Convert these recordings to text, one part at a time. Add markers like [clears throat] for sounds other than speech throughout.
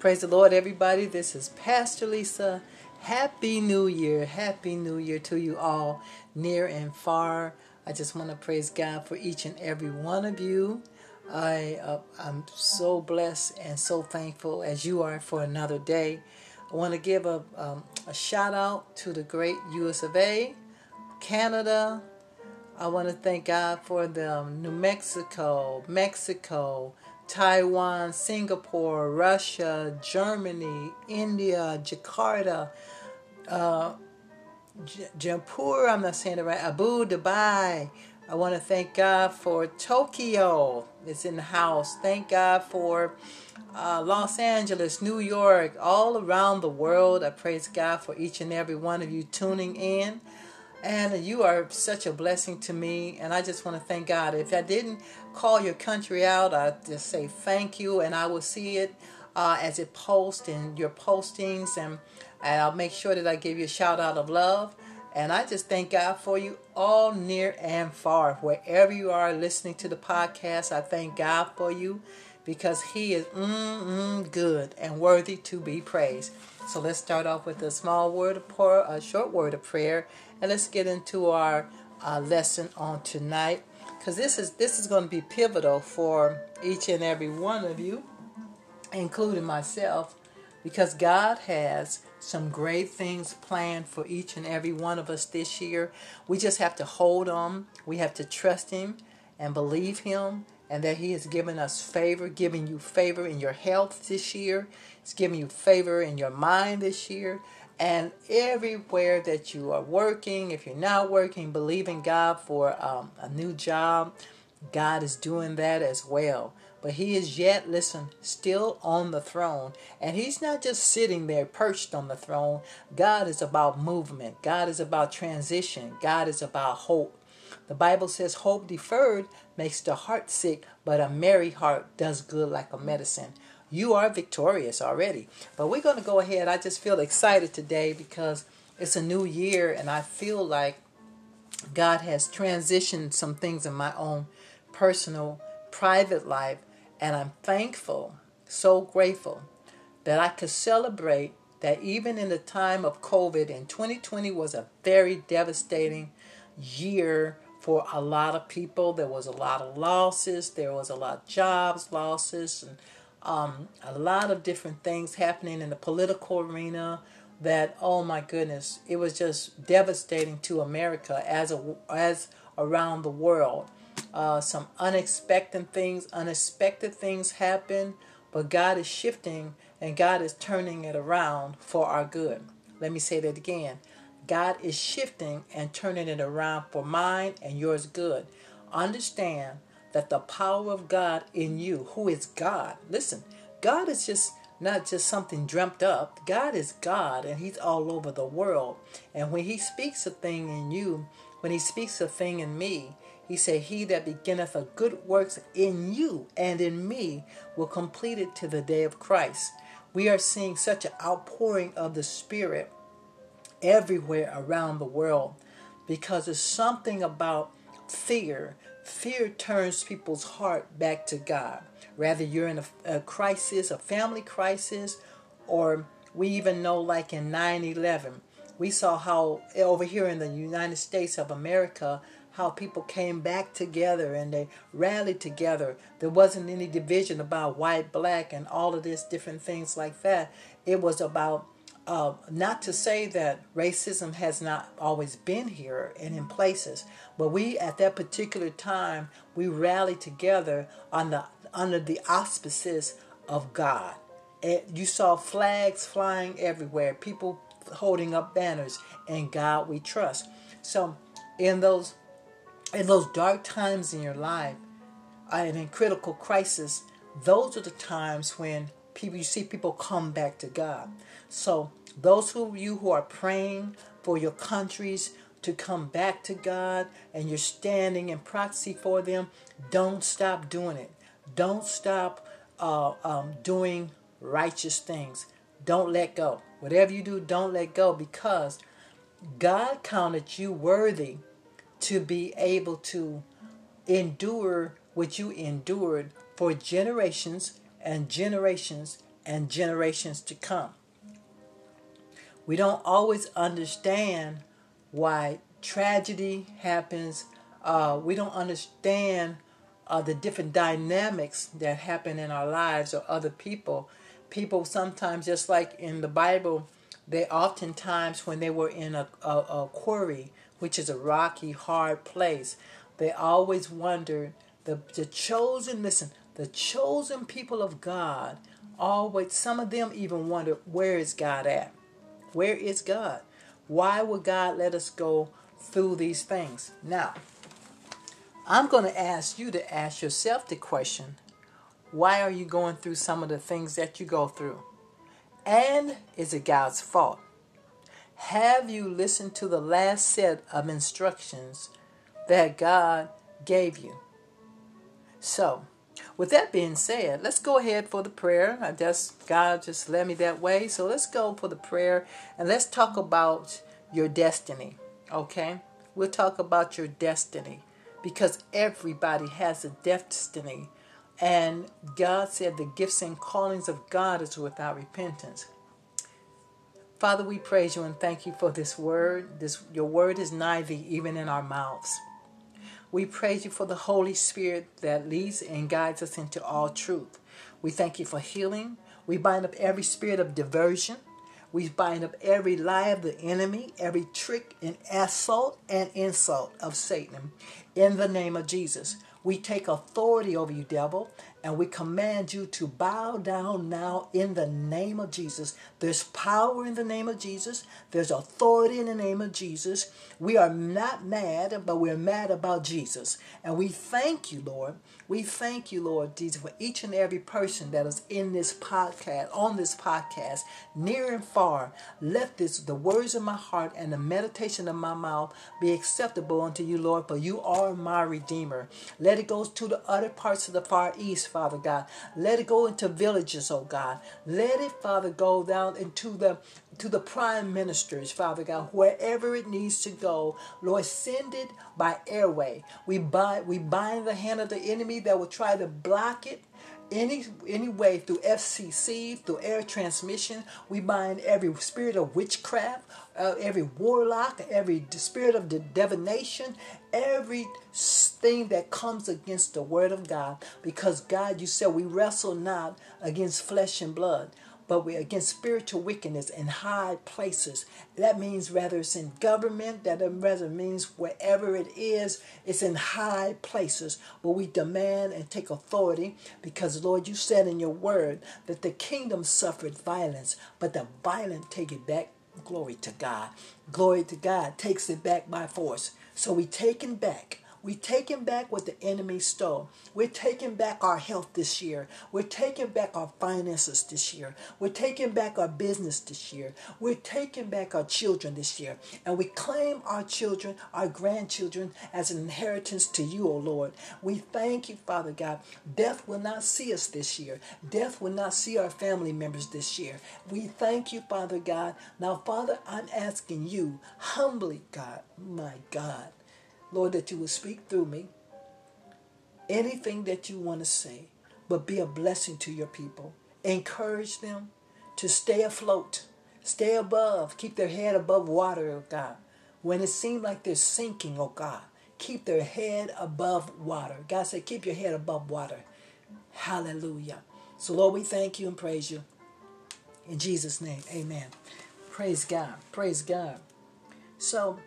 Praise the Lord, everybody. This is Pastor Lisa. Happy New Year. Happy New Year to you all, near and far. I just want to praise God for each and every one of you. I, uh, I'm so blessed and so thankful as you are for another day. I want to give a, um, a shout out to the great US of A, Canada. I want to thank God for the um, New Mexico, Mexico, Taiwan, Singapore, Russia, Germany, India, Jakarta, uh, I'm not saying it right, Abu Dhabi. I want to thank God for Tokyo, it's in the house. Thank God for uh, Los Angeles, New York, all around the world. I praise God for each and every one of you tuning in. And you are such a blessing to me. And I just want to thank God. If I didn't call your country out, I just say thank you. And I will see it uh, as it posts in your postings. And, and I'll make sure that I give you a shout out of love. And I just thank God for you all near and far. Wherever you are listening to the podcast, I thank God for you because He is mm, good and worthy to be praised. So let's start off with a small word of prayer, a short word of prayer, and let's get into our uh, lesson on tonight. Because this is this is going to be pivotal for each and every one of you, including myself, because God has some great things planned for each and every one of us this year. We just have to hold on. We have to trust Him and believe Him and that He has given us favor, giving you favor in your health this year. He's giving you favor in your mind this year. And everywhere that you are working, if you're not working, believe in God for um, a new job, God is doing that as well. But He is yet, listen, still on the throne. And He's not just sitting there perched on the throne. God is about movement, God is about transition, God is about hope. The Bible says, Hope deferred makes the heart sick, but a merry heart does good like a medicine. You are victorious already. But we're going to go ahead. I just feel excited today because it's a new year and I feel like God has transitioned some things in my own personal, private life. And I'm thankful, so grateful that I could celebrate that even in the time of COVID, and 2020 was a very devastating year for a lot of people. There was a lot of losses. There was a lot of jobs losses and um, a lot of different things happening in the political arena. That oh my goodness, it was just devastating to America as a as around the world. Uh, some unexpected things, unexpected things happen, but God is shifting and God is turning it around for our good. Let me say that again. God is shifting and turning it around for mine and yours good. Understand that the power of God in you, who is God, listen, God is just not just something dreamt up. God is God and He's all over the world. And when He speaks a thing in you, when He speaks a thing in me, He said, He that beginneth a good works in you and in me will complete it to the day of Christ. We are seeing such an outpouring of the Spirit everywhere around the world because there's something about fear. Fear turns people's heart back to God. Rather, you're in a, a crisis, a family crisis, or we even know, like in 9 11, we saw how eh, over here in the United States of America, how people came back together and they rallied together. There wasn't any division about white, black, and all of this different things like that. It was about uh, not to say that racism has not always been here and in places, but we at that particular time we rallied together on the under the auspices of God. You saw flags flying everywhere, people holding up banners, and God we trust. So in those in those dark times in your life, and in critical crisis, those are the times when people you see people come back to God. So those of you who are praying for your countries to come back to God and you're standing in proxy for them, don't stop doing it. Don't stop uh, um, doing righteous things. Don't let go. Whatever you do, don't let go because God counted you worthy to be able to endure what you endured for generations and generations and generations to come. We don't always understand why tragedy happens. Uh, we don't understand uh, the different dynamics that happen in our lives or other people. People sometimes, just like in the Bible, they oftentimes, when they were in a, a, a quarry, which is a rocky, hard place, they always wondered the, the chosen, listen, the chosen people of God always, some of them even wonder, where is God at? Where is God? Why would God let us go through these things? Now, I'm going to ask you to ask yourself the question why are you going through some of the things that you go through? And is it God's fault? Have you listened to the last set of instructions that God gave you? So, with that being said, let's go ahead for the prayer. I just God just led me that way. So let's go for the prayer and let's talk about your destiny. Okay? We'll talk about your destiny because everybody has a destiny. And God said the gifts and callings of God is without repentance. Father, we praise you and thank you for this word. This your word is nigh thee, even in our mouths. We praise you for the Holy Spirit that leads and guides us into all truth. We thank you for healing. We bind up every spirit of diversion. We bind up every lie of the enemy, every trick and assault and insult of Satan. In the name of Jesus, we take authority over you, devil, and we command you to bow down now in the name of Jesus. There's power in the name of Jesus. There's authority in the name of Jesus. We are not mad, but we're mad about Jesus. And we thank you, Lord. We thank you, Lord Jesus, for each and every person that is in this podcast, on this podcast, near and far. Let this, the words of my heart and the meditation of my mouth be acceptable unto you, Lord, for you are my Redeemer. Let it go to the other parts of the Far East, Father God. Let it go into villages, oh God. Let it, Father, go down into the to the prime ministers, Father God, wherever it needs to go. Lord, send it by airway. We bind we bind the hand of the enemy that will try to block it any any way through FCC, through air transmission. We bind every spirit of witchcraft, uh, every warlock, every spirit of divination, every thing that comes against the word of God. Because God, you said we wrestle not against flesh and blood, but we're against spiritual wickedness in high places. That means whether it's in government, that rather means wherever it is, it's in high places where we demand and take authority because, Lord, you said in your word that the kingdom suffered violence, but the violent take it back. Glory to God. Glory to God takes it back by force. So we taken back we're taking back what the enemy stole. We're taking back our health this year. We're taking back our finances this year. We're taking back our business this year. We're taking back our children this year. And we claim our children, our grandchildren, as an inheritance to you, O Lord. We thank you, Father God. Death will not see us this year. Death will not see our family members this year. We thank you, Father God. Now, Father, I'm asking you humbly, God, my God Lord, that you will speak through me. Anything that you want to say, but be a blessing to your people. Encourage them to stay afloat, stay above, keep their head above water, oh God. When it seems like they're sinking, oh God, keep their head above water. God said, keep your head above water. Hallelujah. So, Lord, we thank you and praise you. In Jesus' name, amen. Praise God. Praise God. So,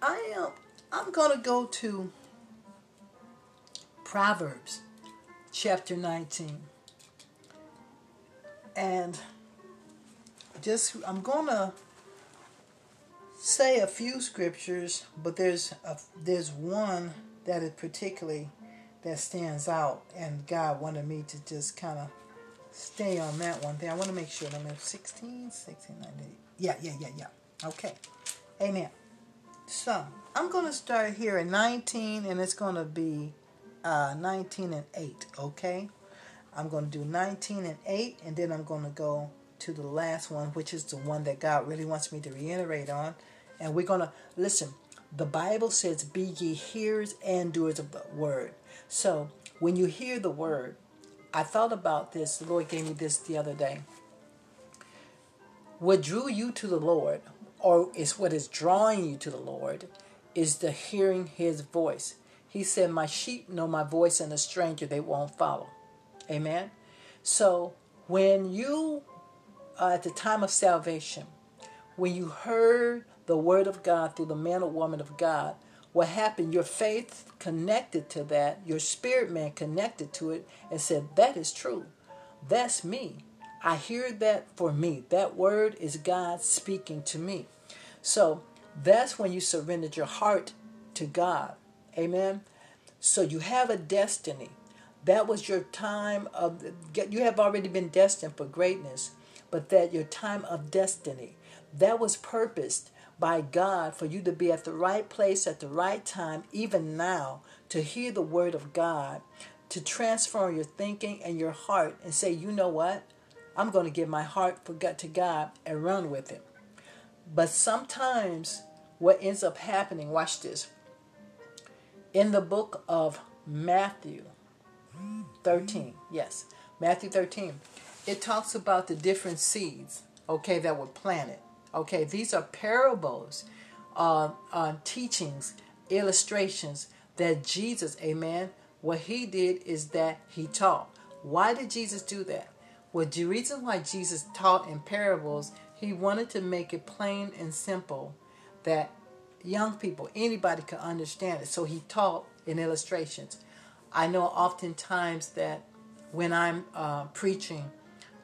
I am. I'm going to go to Proverbs chapter 19. And just, I'm going to say a few scriptures, but there's a, there's one that is particularly that stands out, and God wanted me to just kind of stay on that one thing. I want to make sure I'm at 16, 16, 19. Yeah, yeah, yeah, yeah. Okay. Amen. So, I'm going to start here at 19, and it's going to be uh, 19 and 8, okay? I'm going to do 19 and 8, and then I'm going to go to the last one, which is the one that God really wants me to reiterate on. And we're going to, listen, the Bible says, Be ye hearers and doers of the word. So, when you hear the word, I thought about this. The Lord gave me this the other day. what drew you to the Lord, or is what is drawing you to the Lord, is the hearing his voice. He said, My sheep know my voice, and a stranger they won't follow. Amen. So when you, uh, at the time of salvation, when you heard the word of God through the man or woman of God, what happened? Your faith connected to that, your spirit man connected to it and said, That is true. That's me. I hear that for me. That word is God speaking to me. So that's when you surrendered your heart to God. Amen. So you have a destiny. That was your time of, you have already been destined for greatness, but that your time of destiny, that was purposed by God for you to be at the right place at the right time, even now, to hear the word of God, to transform your thinking and your heart and say, you know what? I'm going to give my heart for God to God and run with it. But sometimes what ends up happening, watch this. In the book of Matthew 13, yes, Matthew 13, it talks about the different seeds, okay, that were planted. Okay, these are parables, uh, uh, teachings, illustrations that Jesus, amen, what he did is that he taught. Why did Jesus do that? Well, the reason why Jesus taught in parables, he wanted to make it plain and simple that young people, anybody could understand it. So he taught in illustrations. I know oftentimes that when I'm uh, preaching,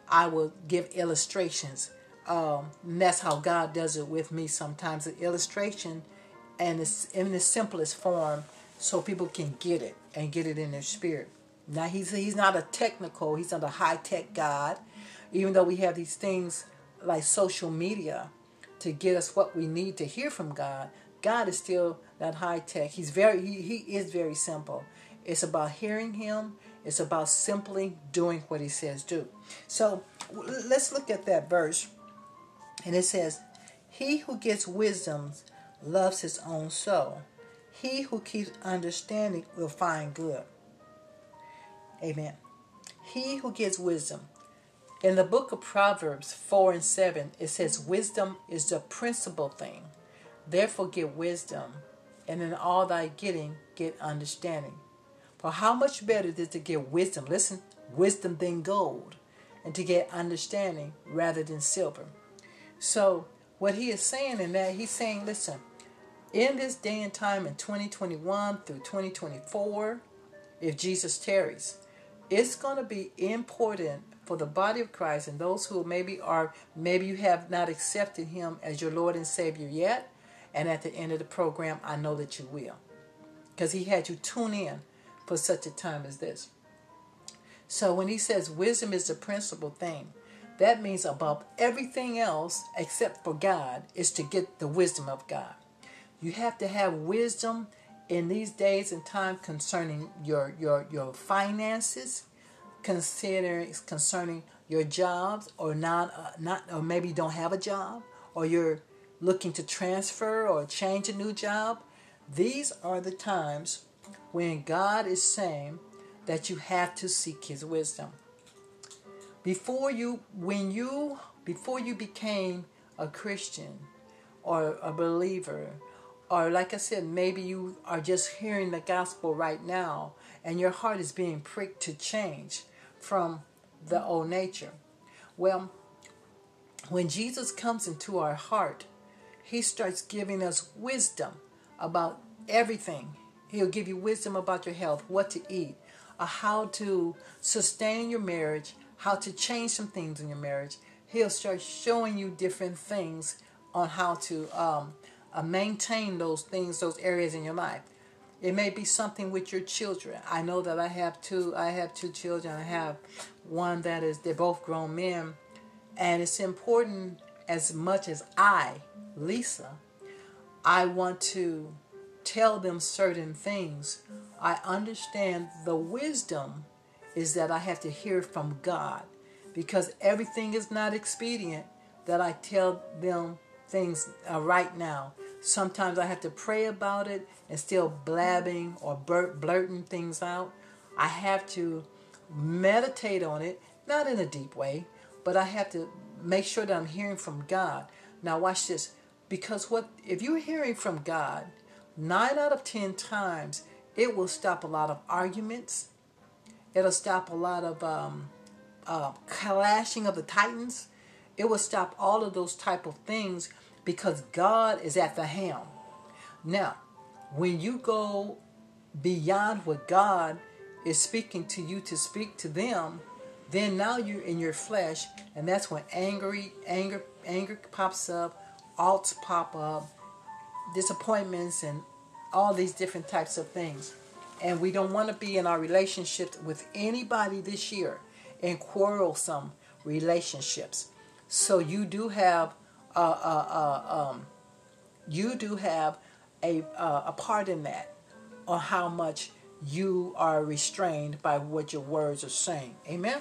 I will give illustrations um, that's how God does it with me sometimes. An illustration and it's in the simplest form so people can get it and get it in their spirit. Now he's he's not a technical, he's not a high tech God, even though we have these things like social media to get us what we need to hear from God. God is still not high tech. He's very he, he is very simple. It's about hearing him. It's about simply doing what he says do. So let's look at that verse and it says, He who gets wisdom loves his own soul. He who keeps understanding will find good. Amen. He who gets wisdom. In the book of Proverbs 4 and 7, it says, Wisdom is the principal thing. Therefore, get wisdom, and in all thy getting, get understanding. For how much better is it to get wisdom? Listen, wisdom than gold, and to get understanding rather than silver. So, what he is saying in that, he's saying, listen, in this day and time in 2021 through 2024, if Jesus tarries, it's going to be important for the body of Christ and those who maybe are, maybe you have not accepted him as your Lord and Savior yet. And at the end of the program, I know that you will. Because he had you tune in for such a time as this. So when he says wisdom is the principal thing, that means above everything else except for God is to get the wisdom of God. You have to have wisdom in these days and time concerning your your your finances, considering concerning your jobs or not uh, not or maybe you don't have a job or you're looking to transfer or change a new job. These are the times when God is saying that you have to seek his wisdom before you when you before you became a Christian or a believer or like I said maybe you are just hearing the gospel right now and your heart is being pricked to change from the old nature well when Jesus comes into our heart he starts giving us wisdom about everything he'll give you wisdom about your health what to eat uh, how to sustain your marriage how to change some things in your marriage. He'll start showing you different things on how to um, uh, maintain those things, those areas in your life. It may be something with your children. I know that I have two. I have two children. I have one that is they're both grown men, and it's important as much as I, Lisa, I want to tell them certain things. I understand the wisdom is that I have to hear from God because everything is not expedient that I tell them things uh, right now. Sometimes I have to pray about it and still blabbing or blurting things out. I have to meditate on it, not in a deep way, but I have to make sure that I'm hearing from God. Now, watch this. Because what if you're hearing from God, nine out of ten times it will stop a lot of arguments. It'll stop a lot of um, uh, clashing of the titans. It will stop all of those type of things because God is at the helm. Now, when you go beyond what God is speaking to you to speak to them, then now you're in your flesh, and that's when angry, anger, anger pops up, alts pop up, disappointments, and all these different types of things. And we don't want to be in our relationship with anybody this year in quarrelsome relationships. So you do have, uh, uh, uh, um, you do have a uh, a part in that, on how much you are restrained by what your words are saying. Amen.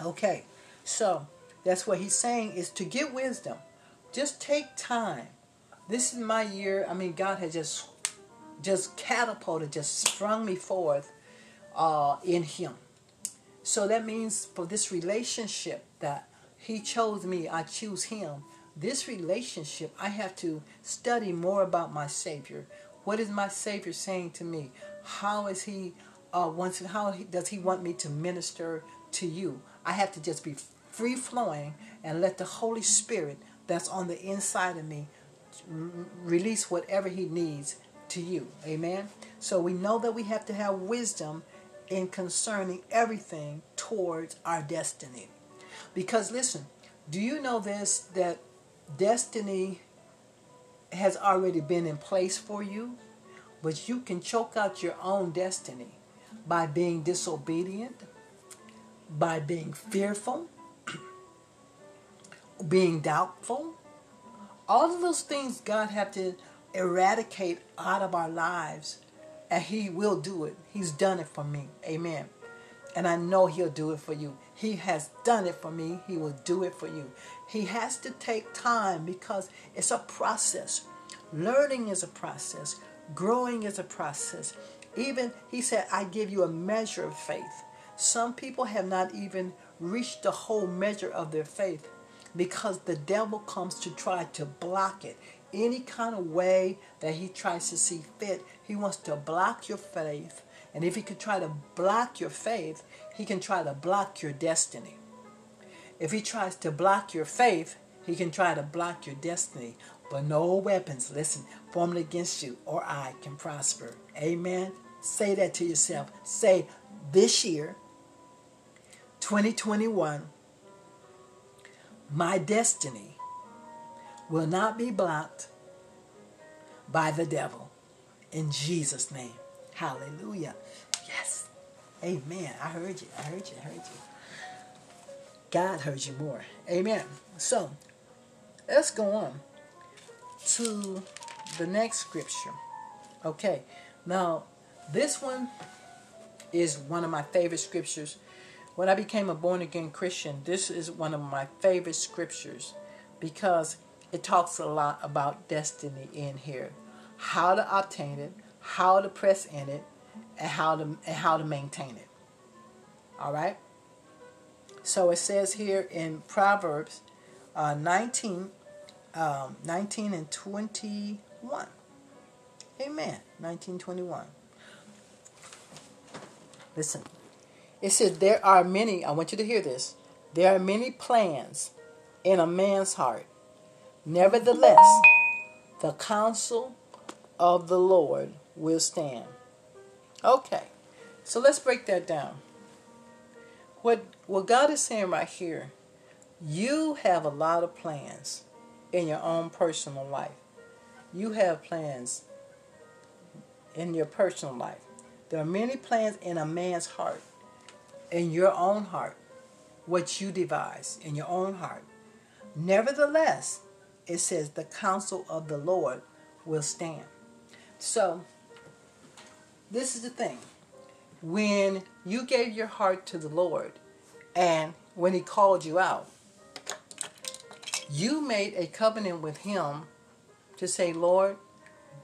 Okay, so that's what he's saying is to get wisdom. Just take time. This is my year. I mean, God has just just catapulted, just sprung me forth uh, in Him. So that means for this relationship that He chose me, I choose Him. This relationship, I have to study more about my Savior. What is my Savior saying to me? How is He? Uh, wants how does He want me to minister to you? I have to just be free flowing and let the Holy Spirit that's on the inside of me release whatever He needs to you. Amen. So we know that we have to have wisdom in concerning everything towards our destiny. Because listen, do you know this that destiny has already been in place for you, but you can choke out your own destiny by being disobedient, by being fearful, [clears throat] being doubtful. All of those things God have to eradicate out of our lives, and He will do it. He's done it for me. Amen. And I know He'll do it for you. He has done it for me. He will do it for you. He has to take time because it's a process. Learning is a process. Growing is a process. Even, He said, I give you a measure of faith. Some people have not even reached the whole measure of their faith because the devil comes to try to block it any kind of way that he tries to see fit. He wants to block your faith. And if he could try to block your faith, he can try to block your destiny. If he tries to block your faith, he can try to block your destiny. But no weapons, listen, formed against you or I can prosper. Amen. Say that to yourself. Say, this year, 2021, my destiny will not be blocked by the devil. In Jesus' name. Hallelujah. Amen. I heard you. I heard you. I heard you. God heard you more. Amen. So, let's go on to the next scripture. Okay. Now, this one is one of my favorite scriptures. When I became a born again Christian, this is one of my favorite scriptures because it talks a lot about destiny in here how to obtain it how to press in it and how to and how to maintain it. All right? So it says here in proverbs uh, 19 um, 19 and 21 amen. 1921 listen. It says there are many i want you to hear this. There are many plans in a man's heart. Nevertheless, the counsel of the Lord will stand. Okay, so let's break that down. What, what God is saying right here, you have a lot of plans in your own personal life. You have plans in your personal life. There are many plans in a man's heart, in your own heart, what you devise in your own heart. Nevertheless, it says the counsel of the Lord will stand. So, this is the thing. When you gave your heart to the Lord and when He called you out, you made a covenant with Him to say, Lord,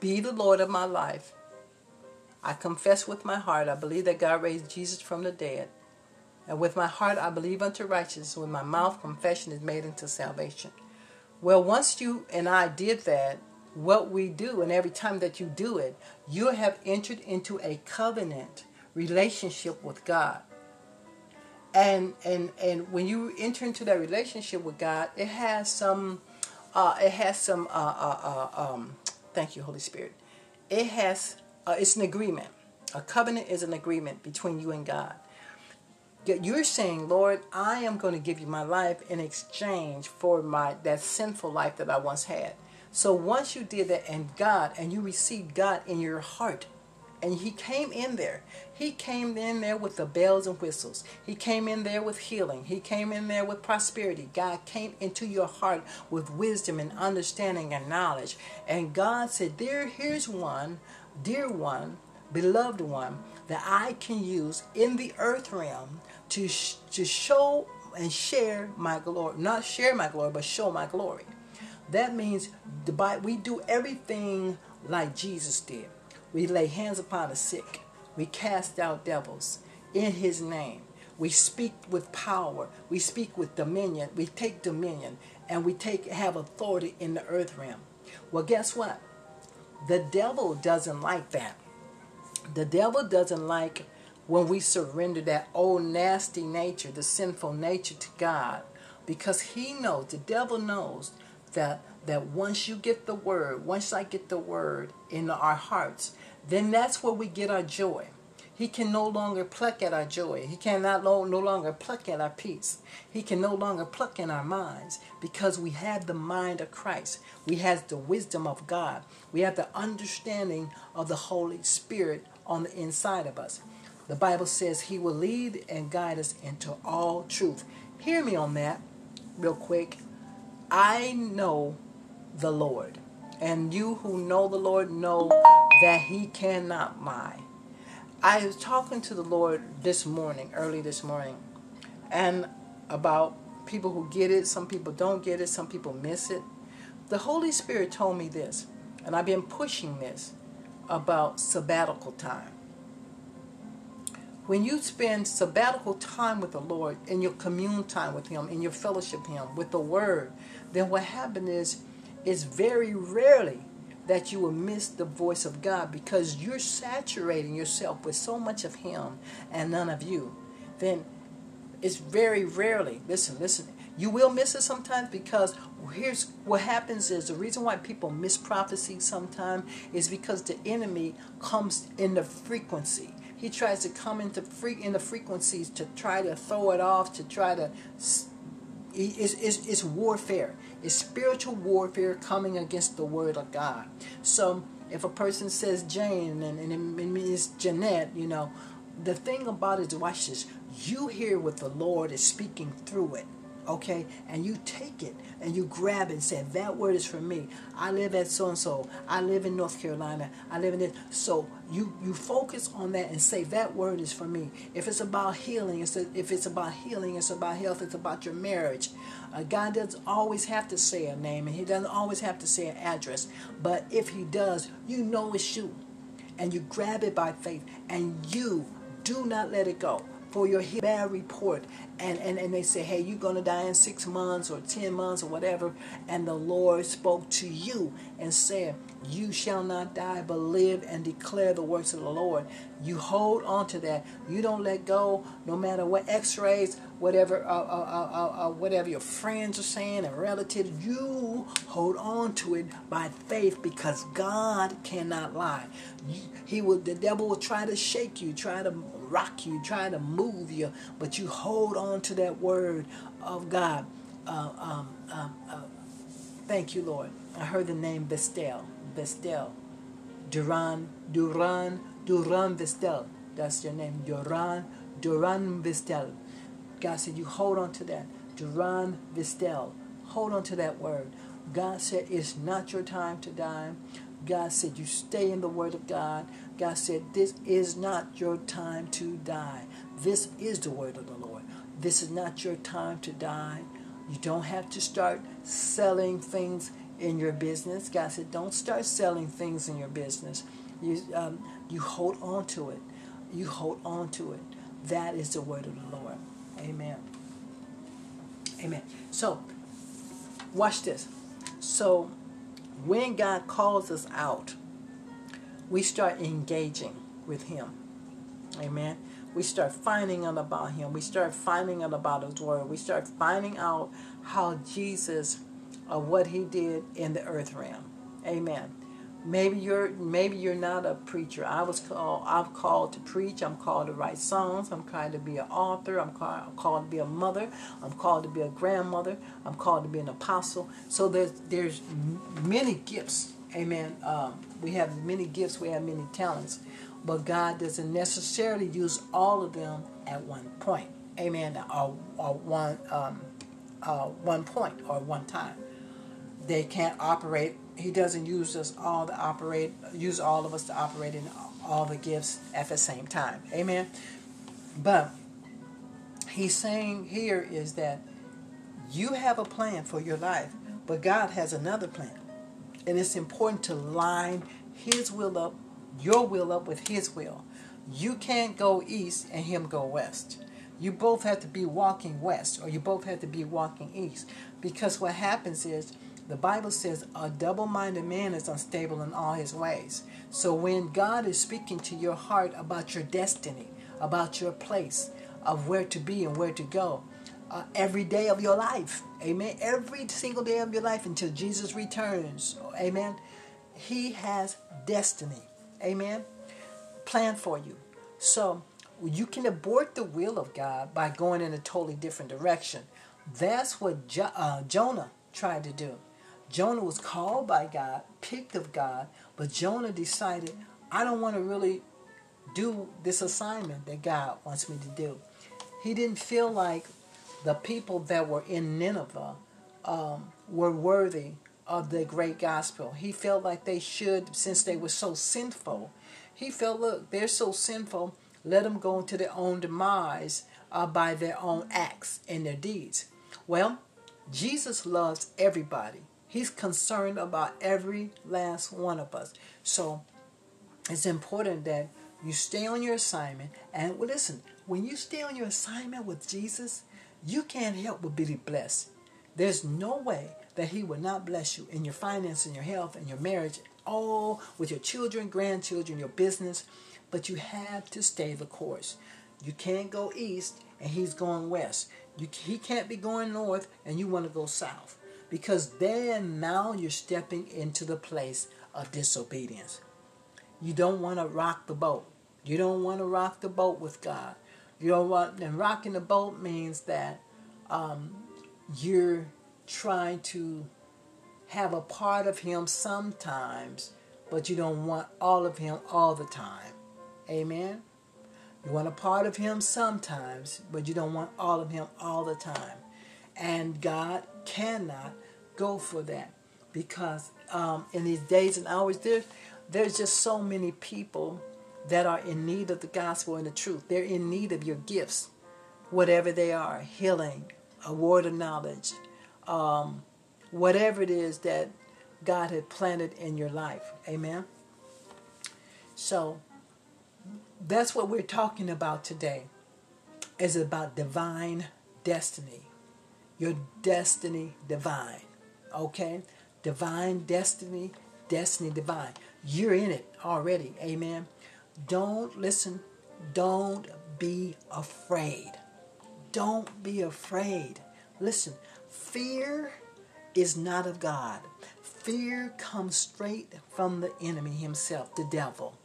be the Lord of my life. I confess with my heart, I believe that God raised Jesus from the dead. And with my heart I believe unto righteousness, with my mouth confession is made unto salvation. Well, once you and I did that, what we do, and every time that you do it, you have entered into a covenant relationship with God. And and and when you enter into that relationship with God, it has some, uh, it has some, uh, uh, uh um, thank you, Holy Spirit. It has, uh, it's an agreement. A covenant is an agreement between you and God. You're saying, Lord, I am going to give you my life in exchange for my that sinful life that I once had. So once you did that and God and you received God in your heart, and he came in there. He came in there with the bells and whistles. He came in there with healing. He came in there with prosperity. God came into your heart with wisdom and understanding and knowledge. And God said, There, here's one, dear one, beloved one, that I can use in the earth realm to, sh- to show and share my glory. Not share my glory, but show my glory. That means we do everything like Jesus did. We lay hands upon the sick. We cast out devils in his name. We speak with power. We speak with dominion. We take dominion and we take have authority in the earth realm. Well, guess what? The devil doesn't like that. The devil doesn't like when we surrender that old nasty nature, the sinful nature to God, because he knows, the devil knows that that once you get the word, once I get the word in our hearts, then that's where we get our joy. He can no longer pluck at our joy. He cannot no, no longer pluck at our peace. He can no longer pluck in our minds because we have the mind of Christ. We have the wisdom of God. We have the understanding of the Holy Spirit on the inside of us. The Bible says he will lead and guide us into all truth. Hear me on that real quick. I know the Lord. And you who know the Lord know that he cannot lie. I was talking to the Lord this morning, early this morning, and about people who get it, some people don't get it, some people miss it. The Holy Spirit told me this, and I've been pushing this about sabbatical time. When you spend sabbatical time with the Lord, in your commune time with Him, in your fellowship Him, with the Word, then what happens is it's very rarely that you will miss the voice of God because you're saturating yourself with so much of Him and none of you. Then it's very rarely, listen, listen, you will miss it sometimes because here's what happens is the reason why people miss prophecy sometimes is because the enemy comes in the frequency. He tries to come into free in the frequencies to try to throw it off, to try to it's, it's, it's warfare. It's spiritual warfare coming against the word of God. So if a person says Jane and, and it means Jeanette, you know, the thing about it is, watch this. You hear what the Lord is speaking through it okay? And you take it and you grab it and say, that word is for me. I live at so and so. I live in North Carolina. I live in this. So you you focus on that and say that word is for me. If it's about healing, it's a, if it's about healing, it's about health. It's about your marriage. Uh, God doesn't always have to say a name, and He doesn't always have to say an address. But if He does, you know it's you, and you grab it by faith, and you do not let it go for your bad report and, and, and they say, hey, you're going to die in six months or 10 months or whatever. And the Lord spoke to you and said, you shall not die, but live and declare the works of the Lord. You hold on to that. You don't let go, no matter what X-rays, whatever, uh, uh, uh, uh, whatever your friends are saying and relatives. You hold on to it by faith because God cannot lie. He will. The devil will try to shake you, try to rock you, try to move you, but you hold on to that word of God. Uh, um, um, uh, thank you, Lord. I heard the name Bestel. Bestel. Duran, Duran, Duran Vestel. That's your name. Duran, Duran Vestel. God said, you hold on to that. Duran Vestel. Hold on to that word. God said, it's not your time to die. God said, you stay in the word of God. God said, this is not your time to die. This is the word of the Lord. This is not your time to die. You don't have to start selling things in your business. God said, don't start selling things in your business. You, um, you hold on to it. You hold on to it. That is the word of the Lord. Amen. Amen. So, watch this. So, when God calls us out, we start engaging with Him. Amen. We start finding out about Him. We start finding out about His Word. We start finding out how Jesus, uh, what He did in the earth realm. Amen. Maybe you're maybe you're not a preacher. I was called. I'm called to preach. I'm called to write songs. I'm called to be an author. I'm called, I'm called to be a mother. I'm called to be a grandmother. I'm called to be an apostle. So there's there's many gifts. Amen. Um, we have many gifts. We have many talents, but God doesn't necessarily use all of them at one point. Amen. Or, or one um, uh, one point or one time. They can't operate he doesn't use us all to operate, use all of us to operate in all the gifts at the same time. Amen. But he's saying here is that you have a plan for your life, but God has another plan. And it's important to line his will up, your will up with his will. You can't go east and him go west. You both have to be walking west or you both have to be walking east. Because what happens is the Bible says a double minded man is unstable in all his ways. So when God is speaking to your heart about your destiny, about your place of where to be and where to go, uh, every day of your life, amen, every single day of your life until Jesus returns, amen, He has destiny, amen, planned for you. So you can abort the will of God by going in a totally different direction. That's what jo- uh, Jonah tried to do. Jonah was called by God, picked of God, but Jonah decided, I don't want to really do this assignment that God wants me to do. He didn't feel like the people that were in Nineveh um, were worthy of the great gospel. He felt like they should, since they were so sinful. He felt, look, they're so sinful, let them go into their own demise uh, by their own acts and their deeds. Well, Jesus loves everybody. He's concerned about every last one of us. So it's important that you stay on your assignment. And listen, when you stay on your assignment with Jesus, you can't help but be blessed. There's no way that He will not bless you in your finances, in your health, in your marriage, all with your children, grandchildren, your business. But you have to stay the course. You can't go east and He's going west. You, he can't be going north and you want to go south because then now you're stepping into the place of disobedience. You don't want to rock the boat. You don't want to rock the boat with God. You don't want, and rocking the boat means that um, you're trying to have a part of Him sometimes, but you don't want all of Him all the time. Amen. You want a part of Him sometimes, but you don't want all of Him all the time. And God cannot go for that because um, in these days and hours, there, there's just so many people that are in need of the gospel and the truth. They're in need of your gifts, whatever they are healing, a word of knowledge, um, whatever it is that God had planted in your life. Amen. So that's what we're talking about today. Is about divine destiny your destiny divine. Okay? Divine destiny, destiny divine. You're in it already. Amen. Don't listen. Don't be afraid. Don't be afraid. Listen, fear is not of God. Fear comes straight from the enemy himself, the devil.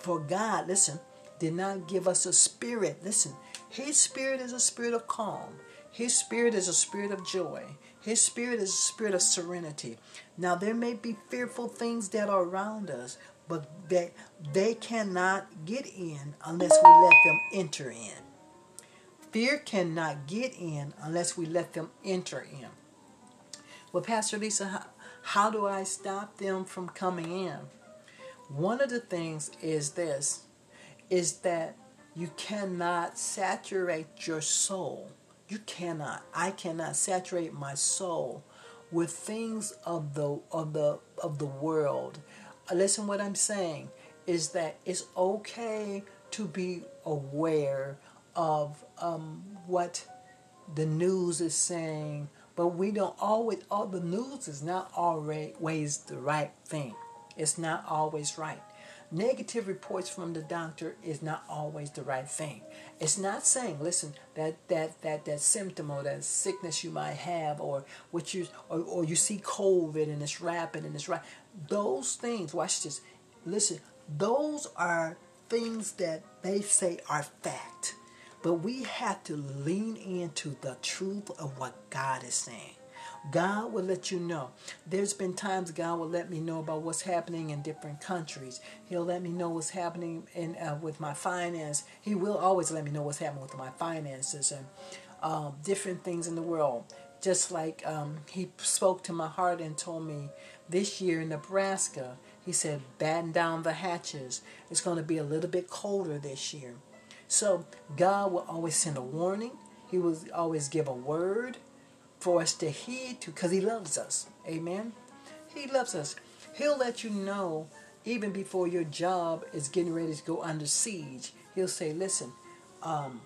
For God, listen, did not give us a spirit. Listen, his spirit is a spirit of calm. His spirit is a spirit of joy. His spirit is a spirit of serenity. Now, there may be fearful things that are around us, but they, they cannot get in unless we let them enter in. Fear cannot get in unless we let them enter in. Well, Pastor Lisa, how, how do I stop them from coming in? One of the things is this is that you cannot saturate your soul you cannot. I cannot saturate my soul with things of the of the of the world. Uh, listen, what I'm saying is that it's okay to be aware of um, what the news is saying, but we don't always. All the news is not always the right thing. It's not always right. Negative reports from the doctor is not always the right thing. It's not saying, listen, that that that that symptom or that sickness you might have, or what you or, or you see COVID and it's rapid and it's right. Those things. Watch this. Listen, those are things that they say are fact. But we have to lean into the truth of what God is saying. God will let you know. There's been times God will let me know about what's happening in different countries. He'll let me know what's happening in uh, with my finance. He will always let me know what's happening with my finances and um, different things in the world. Just like um, He spoke to my heart and told me this year in Nebraska, He said, batten down the hatches. It's going to be a little bit colder this year. So God will always send a warning. He will always give a word for us to heed to because he loves us. Amen. He loves us. He'll let you know even before your job is getting ready to go under siege. He'll say, listen, um,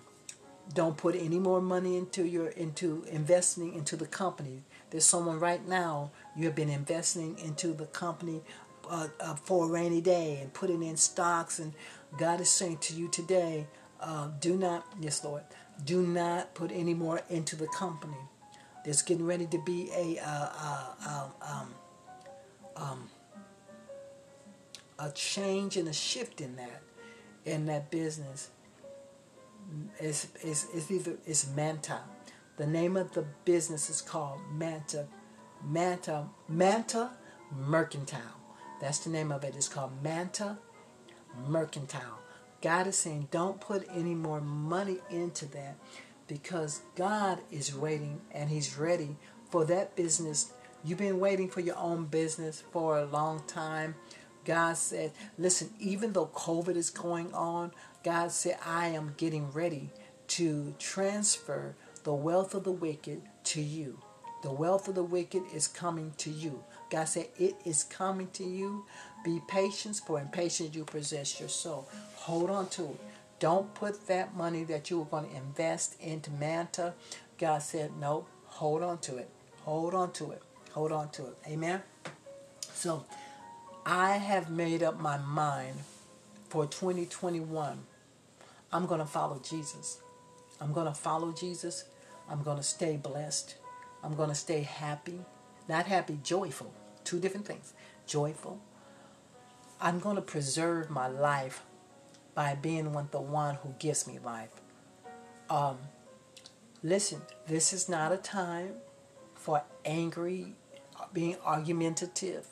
don't put any more money into your into investing into the company. There's someone right now you have been investing into the company uh, uh, for a rainy day and putting in stocks. And God is saying to you today, uh, do not, yes, Lord, do not put any more into the company. There's getting ready to be a uh, uh, um, um, a change and a shift in that in that business. It's, it's, it's either it's Manta. The name of the business is called Manta Manta Manta Mercantile. That's the name of it. It's called Manta Mercantile. God is saying, don't put any more money into that because God is waiting and He's ready for that business. You've been waiting for your own business for a long time. God said, listen, even though COVID is going on, God said, I am getting ready to transfer the wealth of the wicked to you. The wealth of the wicked is coming to you. God said, It is coming to you. Be patient, for in patience you possess your soul. Hold on to it. Don't put that money that you were going to invest into Manta. God said, no, hold on to it. Hold on to it. Hold on to it. Amen. So I have made up my mind for 2021. I'm going to follow Jesus. I'm going to follow Jesus. I'm going to stay blessed. I'm going to stay happy. Not happy, joyful. Two different things. Joyful. I'm going to preserve my life by being with the one who gives me life. Um, listen, this is not a time for angry, being argumentative,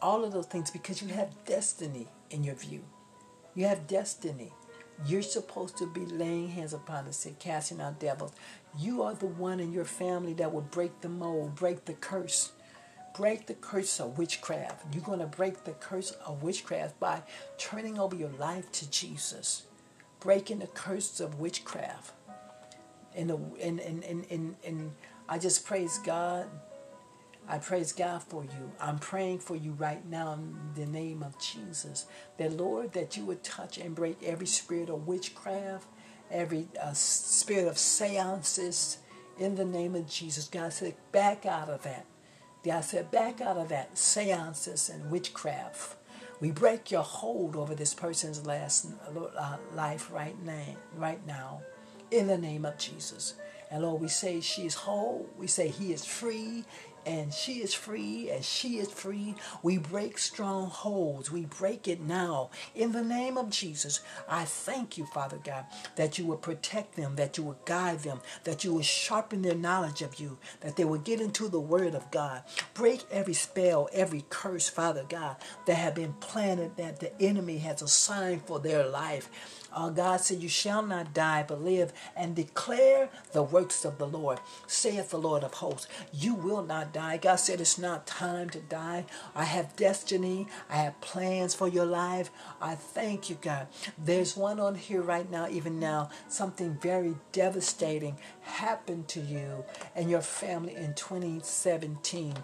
all of those things because you have destiny in your view. You have destiny. You're supposed to be laying hands upon the sick, casting out devils. You are the one in your family that will break the mold, break the curse break the curse of witchcraft. You're going to break the curse of witchcraft by turning over your life to Jesus, breaking the curse of witchcraft. And, and, and, and, and, and I just praise God. I praise God for you. I'm praying for you right now in the name of Jesus. That, Lord, that you would touch and break every spirit of witchcraft, every uh, spirit of seances in the name of Jesus. God said, back out of that I said, back out of that seances and witchcraft. We break your hold over this person's last uh, life right now, right now, in the name of Jesus. And Lord, we say she is whole. We say he is free and she is free and she is free. We break strongholds. We break it now. In the name of Jesus, I thank you, Father God, that you will protect them, that you will guide them, that you will sharpen their knowledge of you, that they will get into the word of God. Break every spell, every curse, Father God, that have been planted that the enemy has assigned for their life. Uh, God said, You shall not die, but live and declare the works of the Lord, saith the Lord of hosts. You will not die. God said, It's not time to die. I have destiny, I have plans for your life. I thank you, God. There's one on here right now, even now, something very devastating happened to you and your family in 2017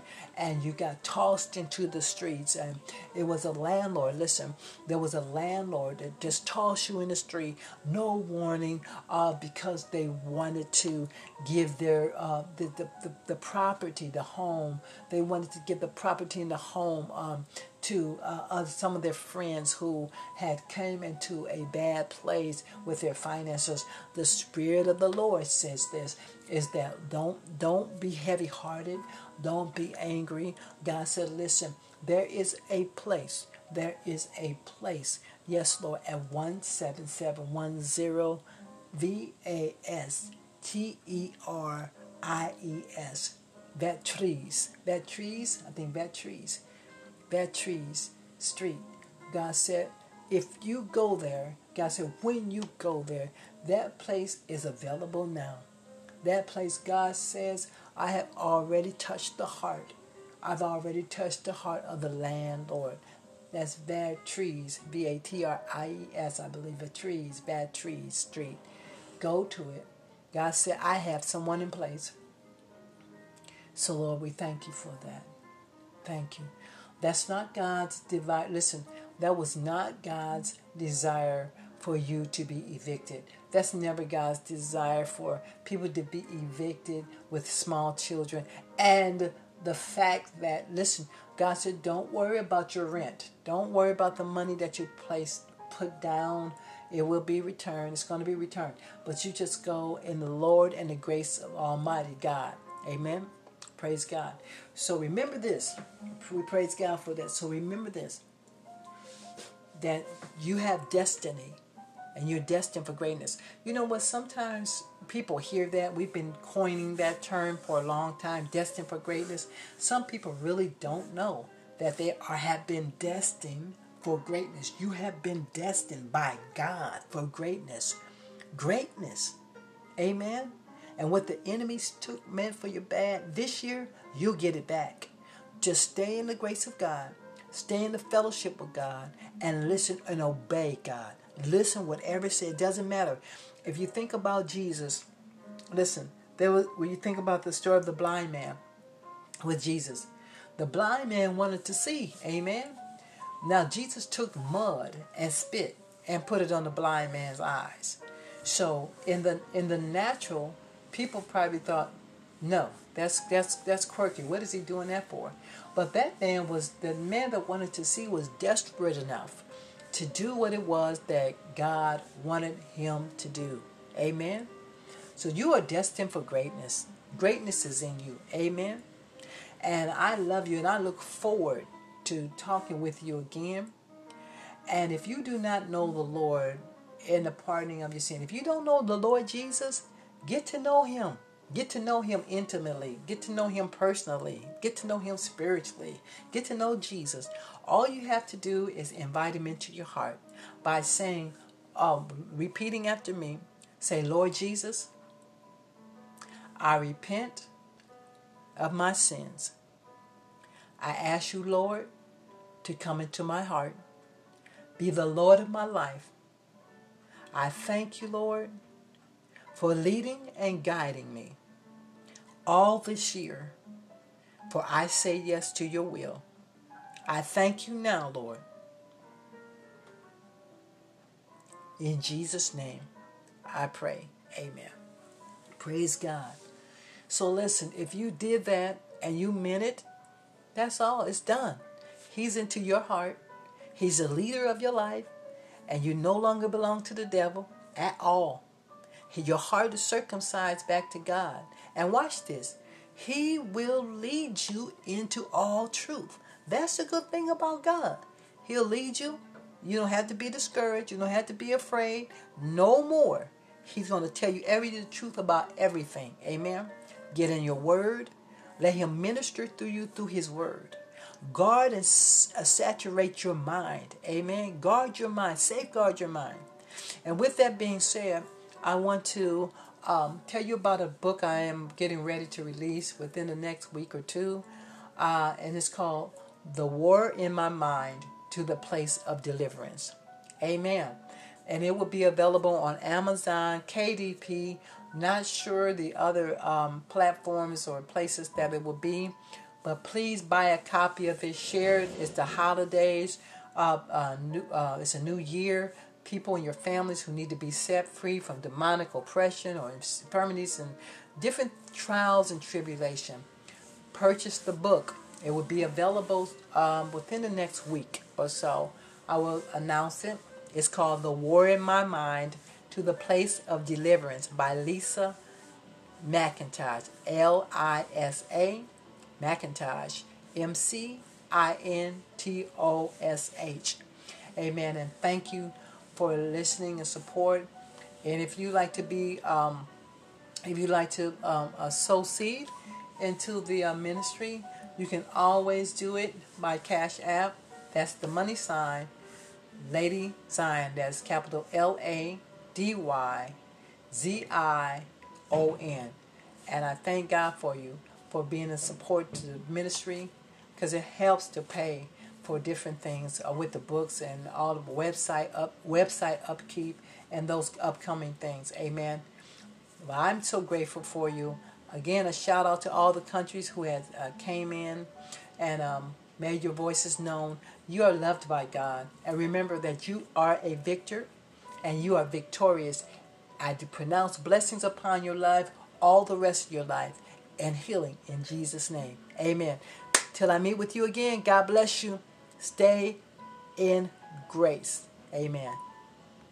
and you got tossed into the streets and it was a landlord. Listen there was a landlord that just tossed you in the street no warning uh, because they wanted to give their uh, the, the, the, the, property the home. They wanted to give the property in the home um, to uh, uh, some of their friends who had came into a bad place with their finances. The Spirit of the Lord says this is that don't don't be heavy hearted, don't be angry. God said, listen, there is a place. There is a place. Yes, Lord, at 17710 V A S T E R I E S. That trees. That trees, I think that trees trees Street. God said, if you go there, God said, when you go there, that place is available now. That place, God says, I have already touched the heart. I've already touched the heart of the landlord. That's Bad Trees, B A T R I E S, I believe, a trees, Bad Trees Street. Go to it. God said, I have someone in place. So, Lord, we thank you for that. Thank you. That's not God's divine. Listen, that was not God's desire for you to be evicted. That's never God's desire for people to be evicted with small children. And the fact that, listen, God said, don't worry about your rent. Don't worry about the money that you placed, put down. It will be returned. It's going to be returned. But you just go in the Lord and the grace of Almighty God. Amen. Praise God. So remember this. We praise God for that. So remember this that you have destiny and you're destined for greatness. You know what? Sometimes people hear that. We've been coining that term for a long time destined for greatness. Some people really don't know that they are, have been destined for greatness. You have been destined by God for greatness. Greatness. Amen. And what the enemies took meant for your bad this year, you'll get it back. Just stay in the grace of God, stay in the fellowship of God, and listen and obey God. Listen, whatever it says, it doesn't matter. If you think about Jesus, listen, there was when you think about the story of the blind man with Jesus, the blind man wanted to see. Amen. Now Jesus took mud and spit and put it on the blind man's eyes. So in the in the natural, people probably thought, no, that's that's that's quirky. What is he doing that for? But that man was the man that wanted to see was desperate enough to do what it was that God wanted him to do. Amen. So you are destined for greatness. Greatness is in you. Amen. And I love you and I look forward to talking with you again. And if you do not know the Lord in the pardoning of your sin, if you don't know the Lord Jesus, Get to know Him. Get to know Him intimately. Get to know Him personally. Get to know Him spiritually. Get to know Jesus. All you have to do is invite Him into your heart by saying, um, repeating after me, say, Lord Jesus, I repent of my sins. I ask you, Lord, to come into my heart. Be the Lord of my life. I thank you, Lord for leading and guiding me all this year, for I say yes to your will. I thank you now, Lord. In Jesus' name, I pray. Amen. Praise God. So listen, if you did that and you meant it, that's all. It's done. He's into your heart. He's the leader of your life, and you no longer belong to the devil at all. Your heart is circumcised back to God. And watch this. He will lead you into all truth. That's the good thing about God. He'll lead you. You don't have to be discouraged. You don't have to be afraid. No more. He's going to tell you every the truth about everything. Amen. Get in your word. Let him minister through you through his word. Guard and uh, saturate your mind. Amen. Guard your mind. Safeguard your mind. And with that being said, I want to um, tell you about a book I am getting ready to release within the next week or two. Uh, and it's called The War in My Mind to the Place of Deliverance. Amen. And it will be available on Amazon, KDP, Not sure the other um, platforms or places that it will be, but please buy a copy of it. Share it. It's the holidays. Uh, uh, new, uh, it's a new year. People in your families who need to be set free from demonic oppression or infirmities and different trials and tribulation. Purchase the book. It will be available um, within the next week or so. I will announce it. It's called The War in My Mind to the Place of Deliverance by Lisa McIntosh. L I S A McIntosh. M C I N T O S H. Amen. And thank you for listening and support. And if you like to be, um, if you like to um, uh, sow seed into the uh, ministry, you can always do it by Cash App. That's the money sign, Lady Zion. That's capital L A D Y Z I O N. And I thank God for you for being a support to the ministry because it helps to pay for different things uh, with the books and all the website up website upkeep and those upcoming things. Amen. Well, I'm so grateful for you. Again, a shout out to all the countries who had uh, came in and um, made your voices known. You are loved by God, and remember that you are a victor and you are victorious. I do pronounce blessings upon your life all the rest of your life and healing in Jesus' name. Amen. Till I meet with you again, God bless you. Stay in grace. Amen.